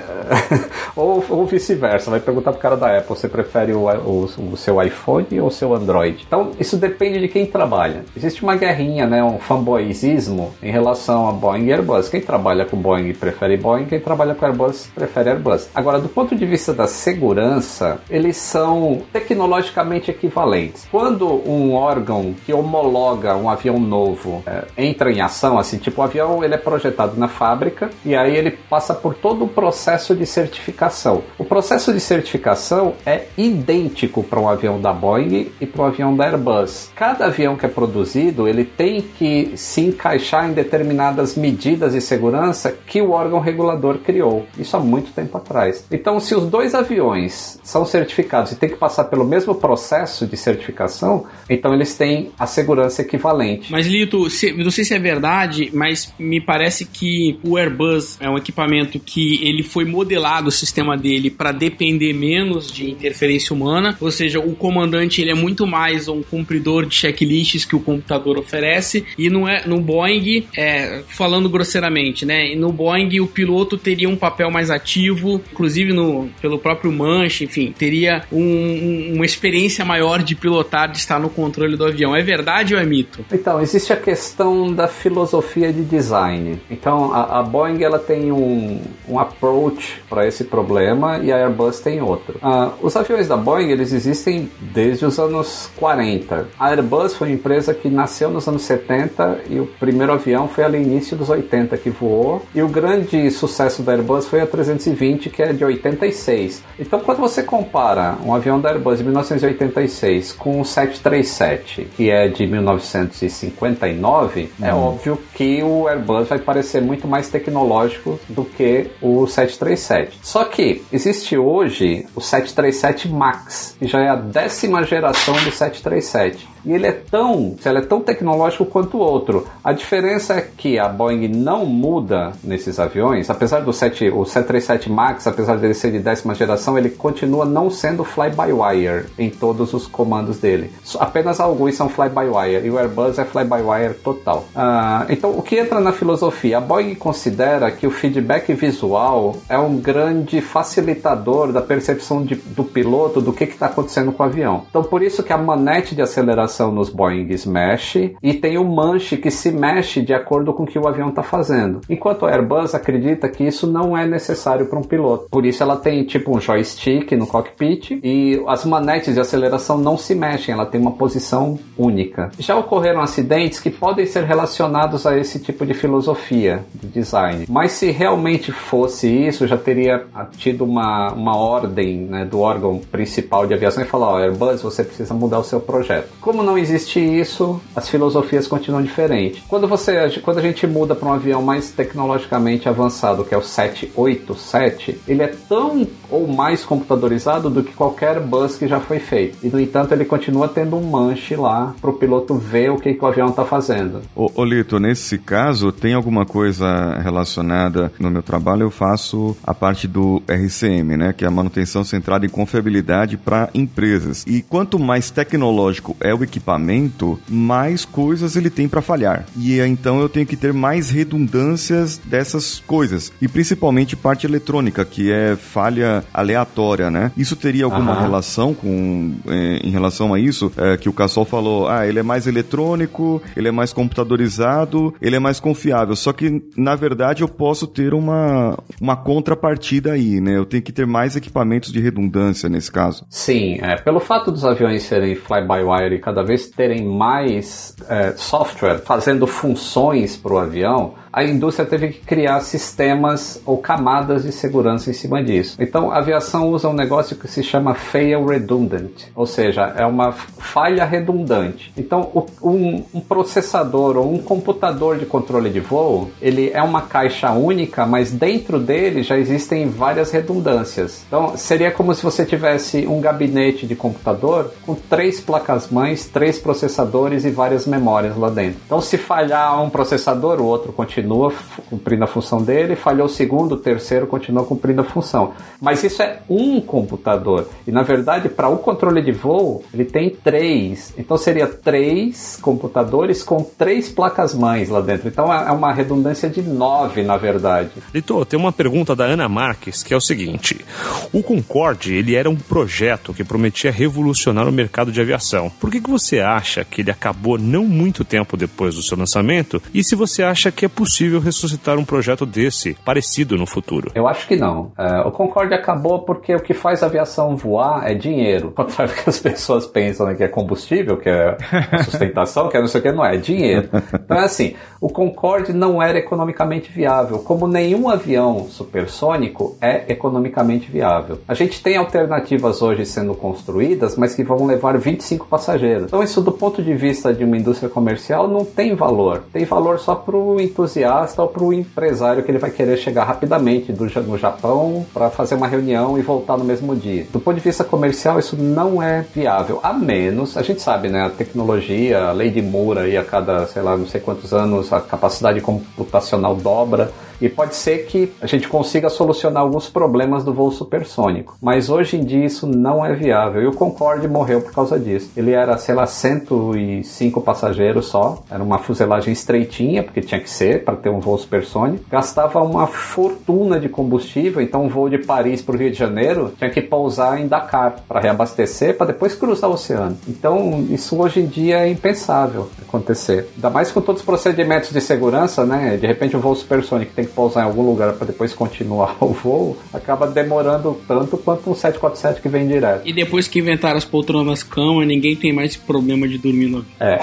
[laughs] ou ou vice-versa. Vai perguntar pro cara da Apple se prefere o, o, o seu iPhone ou o seu Android. Então, isso depende de quem trabalha. Existe uma guerrinha, né, um fanboyismo em relação a Boeing e Airbus. Quem trabalha com Boeing prefere Boeing, quem trabalha com Airbus prefere Airbus. Agora, do ponto de vista da segurança, eles são tecnologicamente equivalentes. Quando um órgão que homologa um avião novo é, entra em ação, assim, tipo o avião ele é projetado na fábrica e aí ele passa por todo o processo de certificação. O processo de certificação é idêntico para um avião da Boeing e para um avião da Airbus. Cada avião que é produzido ele tem que se encaixar em determinadas medidas de segurança que o órgão regulador criou. Isso há muito tempo atrás. Então, se os dois aviões são certificados e tem que passar pelo mesmo processo de certificação, então eles têm a segurança equivalente.
Mas, Lito, se- não sei se é verdade, mas me parece que o Airbus é um equipamento que ele foi modelado, o sistema dele, para depender menos de interferência humana. Ou seja, o comandante ele é muito mais um cumpridor de checklists que o computador oferece. E não é no Boeing, é, falando grosseiramente, né? No Boeing o piloto teria um papel mais ativo, inclusive no, pelo próprio manche, enfim, teria um- um- uma experiência maior de pilotar, de estar no controle do avião. É verdade ou é mito?
Então, existe a questão da filosofia de design. Então, a, a Boeing ela tem um, um approach para esse problema e a Airbus tem outro. Ah, os aviões da Boeing eles existem desde os anos 40. A Airbus foi uma empresa que nasceu nos anos 70 e o primeiro avião foi ali início dos 80 que voou. E o grande sucesso da Airbus foi a 320, que é de 86. Então, quando você compara um avião da Airbus de 1986 com o 737, que é de 1959, é óbvio que o Airbus vai parecer muito mais tecnológico do que o 737. Só que existe hoje o 737 MAX, que já é a décima geração do 737 e ele é tão, ele é tão tecnológico quanto o outro. A diferença é que a Boeing não muda nesses aviões, apesar do 7, o 737 MAX, apesar dele ser de décima geração, ele continua não sendo fly-by-wire em todos os comandos dele. Apenas alguns são fly-by-wire e o Airbus é fly-by-wire total. Ah, então, o que entra na filosofia? A Boeing considera que o feedback visual é um grande facilitador da percepção de, do piloto do que está acontecendo com o avião. Então, por isso que a manete de aceleração nos Boeings mexe e tem o manche que se mexe de acordo com o que o avião está fazendo. Enquanto a Airbus acredita que isso não é necessário para um piloto. Por isso ela tem tipo um joystick no cockpit e as manetes de aceleração não se mexem, ela tem uma posição única. Já ocorreram acidentes que podem ser relacionados a esse tipo de filosofia de design. Mas se realmente fosse isso, já teria tido uma, uma ordem né, do órgão principal de aviação e falar: oh, Airbus, você precisa mudar o seu projeto. Como não existe isso, as filosofias continuam diferentes. Quando, você, quando a gente muda para um avião mais tecnologicamente avançado, que é o 787, ele é tão ou mais computadorizado do que qualquer bus que já foi feito. E, no entanto, ele continua tendo um manche lá para o piloto ver o que, que o avião está fazendo.
Ô, ô Lito, nesse caso, tem alguma coisa relacionada no meu trabalho? Eu faço a parte do RCM, né? Que é a manutenção centrada em confiabilidade para empresas. E quanto mais tecnológico é o equipamento, mais coisas ele tem para falhar. E então eu tenho que ter mais redundâncias dessas coisas. E principalmente parte eletrônica, que é falha aleatória, né? Isso teria alguma
Aham.
relação com é, em relação a isso é, que o Cassol falou? Ah, ele é mais eletrônico, ele é mais computadorizado, ele é mais confiável. Só que na verdade eu posso ter uma uma contrapartida aí, né? Eu tenho que ter mais equipamentos de redundância nesse caso.
Sim, é, pelo fato dos aviões serem fly-by-wire e cada vez terem mais é, software fazendo funções para o avião, a indústria teve que criar sistemas ou camadas de segurança em cima disso. Então, a aviação usa um negócio que se chama fail redundant, ou seja, é uma falha redundante. Então, um, um processador ou um computador de controle de voo, ele é uma caixa única, mas dentro dele já existem várias redundâncias. Então, seria como se você tivesse um gabinete de computador com três placas-mães, três processadores e várias memórias lá dentro. Então, se falhar um processador, o outro continua f- cumprindo a função dele, falhou o segundo, o terceiro continua cumprindo a função. Mas isso é um computador. E, na verdade, para o controle de voo, ele tem três. Então, seria três computadores com três placas-mães lá dentro. Então, é é uma redundância de nove, na verdade.
Lito, tem uma pergunta da Ana Marques que é o seguinte: o Concorde ele era um projeto que prometia revolucionar o mercado de aviação. Por que, que você acha que ele acabou não muito tempo depois do seu lançamento? E se você acha que é possível ressuscitar um projeto desse parecido no futuro?
Eu acho que não. É, o Concorde acabou porque o que faz a aviação voar é dinheiro. Ao contrário do que as pessoas pensam né, que é combustível, que é [laughs] sustentação, que é não sei o que, não é, é dinheiro. Então é assim, o Concorde não era economicamente viável, como nenhum avião supersônico é economicamente viável. A gente tem alternativas hoje sendo construídas, mas que vão levar 25 passageiros. Então isso do ponto de vista de uma indústria comercial não tem valor. Tem valor só para o entusiasta ou para o empresário que ele vai querer chegar rapidamente do, no Japão para fazer uma reunião e voltar no mesmo dia. Do ponto de vista comercial, isso não é viável. A menos, a gente sabe, né? A tecnologia, a lei de Moore aí a cada, sei lá, não sei quantos anos, a capacidade computacional dobra. E pode ser que a gente consiga solucionar alguns problemas do voo supersônico. Mas hoje em dia isso não é viável. E o Concorde morreu por causa disso. Ele era, sei lá, 105 passageiros só. Era uma fuselagem estreitinha, porque tinha que ser para ter um voo supersônico. Gastava uma fortuna de combustível. Então, um voo de Paris para o Rio de Janeiro tinha que pousar em Dakar para reabastecer, para depois cruzar o oceano. Então, isso hoje em dia é impensável acontecer. Ainda mais com todos os procedimentos de segurança, né? De repente, o voo supersônico tem que pousar em algum lugar para depois continuar [laughs] o voo, acaba demorando tanto quanto um 747 que vem direto.
E depois que inventaram as poltronas cama, ninguém tem mais problema de dormir no
É.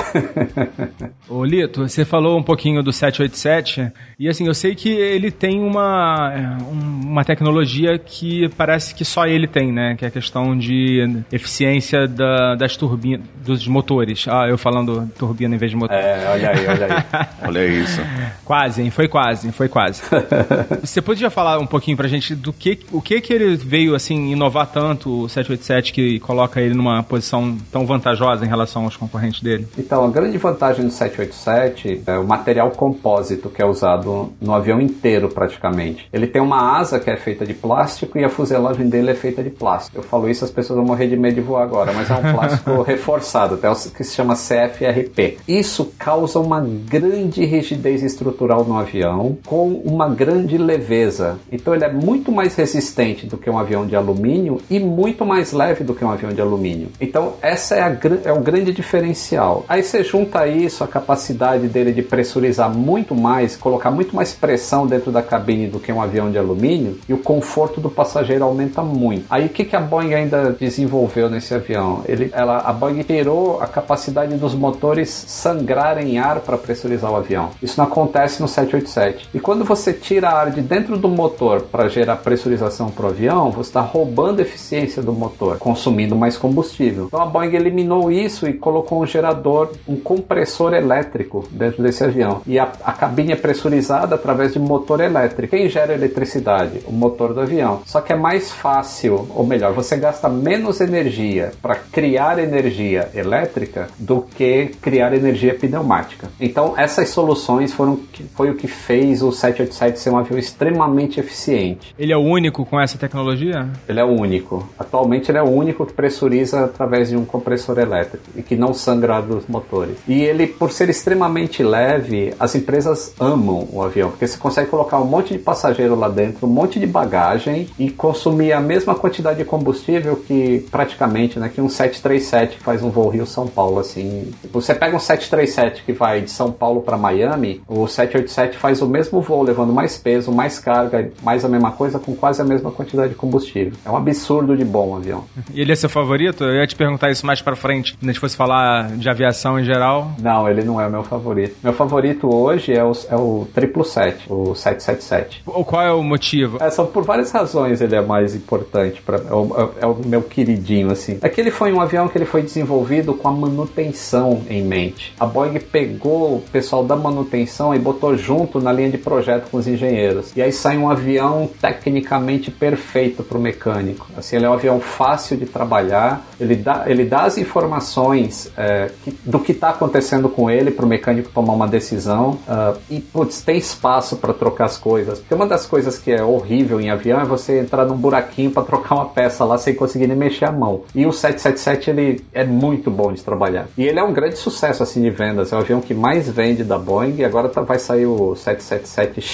[laughs]
Ô Lito, você falou um pouquinho do 787 e assim, eu sei que ele tem uma, é, um- uma tecnologia que parece que só ele tem, né? Que é a questão de eficiência da- das turbinas, dos motores. Ah, eu falando turbina em vez de motor.
É, olha aí, olha aí. [laughs]
Olha isso.
Quase, hein? Foi quase, foi quase. [laughs] Você podia falar um pouquinho pra gente do que o que que ele veio assim inovar tanto o 787 que coloca ele numa posição tão vantajosa em relação aos concorrentes dele?
Então, a grande vantagem do 787 é o material compósito que é usado no avião inteiro, praticamente. Ele tem uma asa que é feita de plástico e a fuselagem dele é feita de plástico. Eu falo isso, as pessoas vão morrer de medo de voar agora, mas é um plástico [laughs] reforçado, até o que se chama CFRP. Isso causa uma grande rigidez estrutural no avião, com uma grande leveza. Então, ele é muito mais resistente do que um avião de alumínio e muito mais leve do que um avião de alumínio. Então, essa é, a, é o grande diferencial. Aí você junta isso, a capacidade dele de pressurizar muito mais, colocar muito mais pressão dentro da cabine do que um avião de alumínio, e o conforto do passageiro aumenta muito. Aí o que, que a Boeing ainda desenvolveu nesse avião? Ele, ela, a Boeing tirou a capacidade dos motores sangrarem ar para pressurizar o avião. Isso não acontece no 787. E quando você tira ar de dentro do motor para gerar pressurização para o avião, você está roubando a eficiência do motor, consumindo mais combustível. Então a Boeing eliminou isso e colocou um gerador, um compressor elétrico dentro desse avião. E a, a cabine é pressurizada através de motor elétrico. Quem gera eletricidade? O motor do avião. Só que é mais fácil, ou melhor, você gasta menos energia para criar energia elétrica do que criar energia pneumática. Então essas soluções foram foi o que fez o 787 ser um avião extremamente eficiente.
Ele é o único com essa tecnologia?
Ele é o único. Atualmente ele é o único que pressuriza através de um compressor elétrico e que não sangra dos motores. E ele, por ser extremamente leve, as empresas amam o avião, porque você consegue colocar um monte de passageiro lá dentro, um monte de bagagem e consumir a mesma quantidade de combustível que praticamente, né, que um 737 que faz um voo Rio-São Paulo assim. Você pega um 737 que vai de São Paulo para Miami, o 787 faz o mesmo voo, levando mais peso, mais carga, mais a mesma coisa com quase a mesma quantidade de combustível. É um absurdo de bom o avião.
E ele é seu favorito? Eu ia te perguntar isso mais pra frente, quando a gente fosse falar de aviação em geral.
Não, ele não é o meu favorito. Meu favorito hoje é o, é o 777, o 777.
Ou qual é o motivo?
É, são por várias razões ele é mais importante para é, o- é o meu queridinho assim. É que ele foi um avião que ele foi desenvolvido com a manutenção em mente. A Boeing pegou o pessoal da manutenção e botou junto na linha de projeto com os engenheiros. E aí sai um avião tecnicamente perfeito para o mecânico. Assim, ele é um avião fácil de trabalhar. Ele dá, ele dá as informações é, que- do que está acontecendo com ele para o mecânico tomar uma decisão. ah, e putz, tem espaço para trocar as coisas. Porque uma das coisas que é horrível em avião é você entrar num buraquinho para trocar uma peça lá sem conseguir nem mexer a mão. E o 777 ele é muito bom de trabalhar. E ele é um grande sucesso assim de vendas. É o avião que mais vende da Boeing. E agora tá- vai sair o 777X.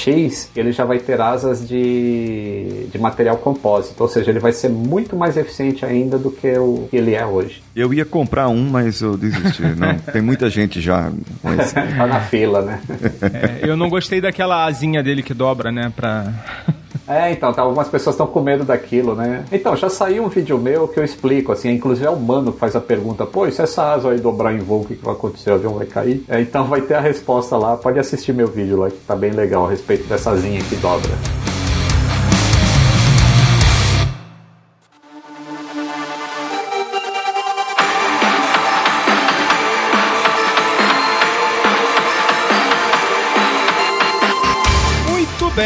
E ele já vai ter asas de, de material compósito. Ou seja, ele vai ser muito mais eficiente ainda do que o que ele é hoje.
Eu ia comprar um, mas eu desisti. [laughs] Não, tem muita gente já com esse.
tá na fila, né?
É, eu não gostei daquela asinha dele que dobra, né? Pra.
É, então, tá, algumas pessoas estão com medo daquilo, né? Então, já saiu um vídeo meu que eu explico, assim, inclusive é o Mano que faz a pergunta, pô, e se essa asa aí dobrar em voo, o que, que vai acontecer? O avião vai cair? É, então vai ter a resposta lá, pode assistir meu vídeo lá, que tá bem legal a respeito dessa asinha que dobra.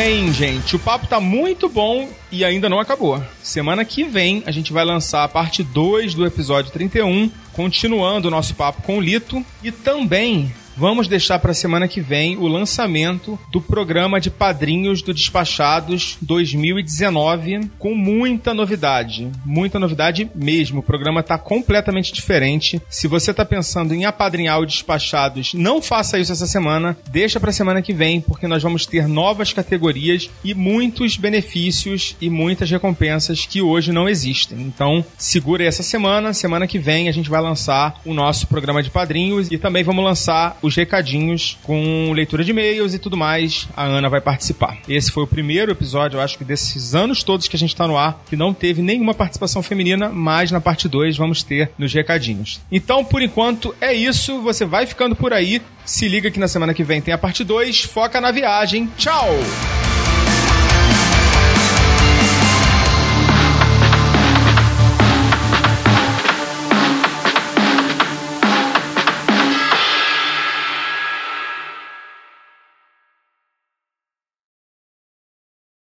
Bem, gente. O papo tá muito bom e ainda não acabou. Semana que vem a gente vai lançar a parte 2 do episódio 31, continuando o nosso papo com o Lito e também vamos deixar para semana que vem o lançamento do programa de padrinhos do Despachados 2019 com muita novidade, muita novidade mesmo. O programa tá completamente diferente. Se você tá pensando em apadrinhar o Despachados, não faça isso essa semana, deixa para semana que vem, porque nós vamos ter novas categorias e muitos benefícios e muitas recompensas que hoje não existem. Então, segura essa semana, semana que vem a gente vai lançar o nosso programa de padrinhos e também vamos lançar o os recadinhos com leitura de e-mails e tudo mais. A Ana vai participar. Esse foi o primeiro episódio, eu acho que desses anos todos que a gente tá no ar, que não teve nenhuma participação feminina, mas na parte 2 vamos ter nos recadinhos. Então, por enquanto, é isso. Você vai ficando por aí. Se liga que na semana que vem tem a parte 2. Foca na viagem. Tchau!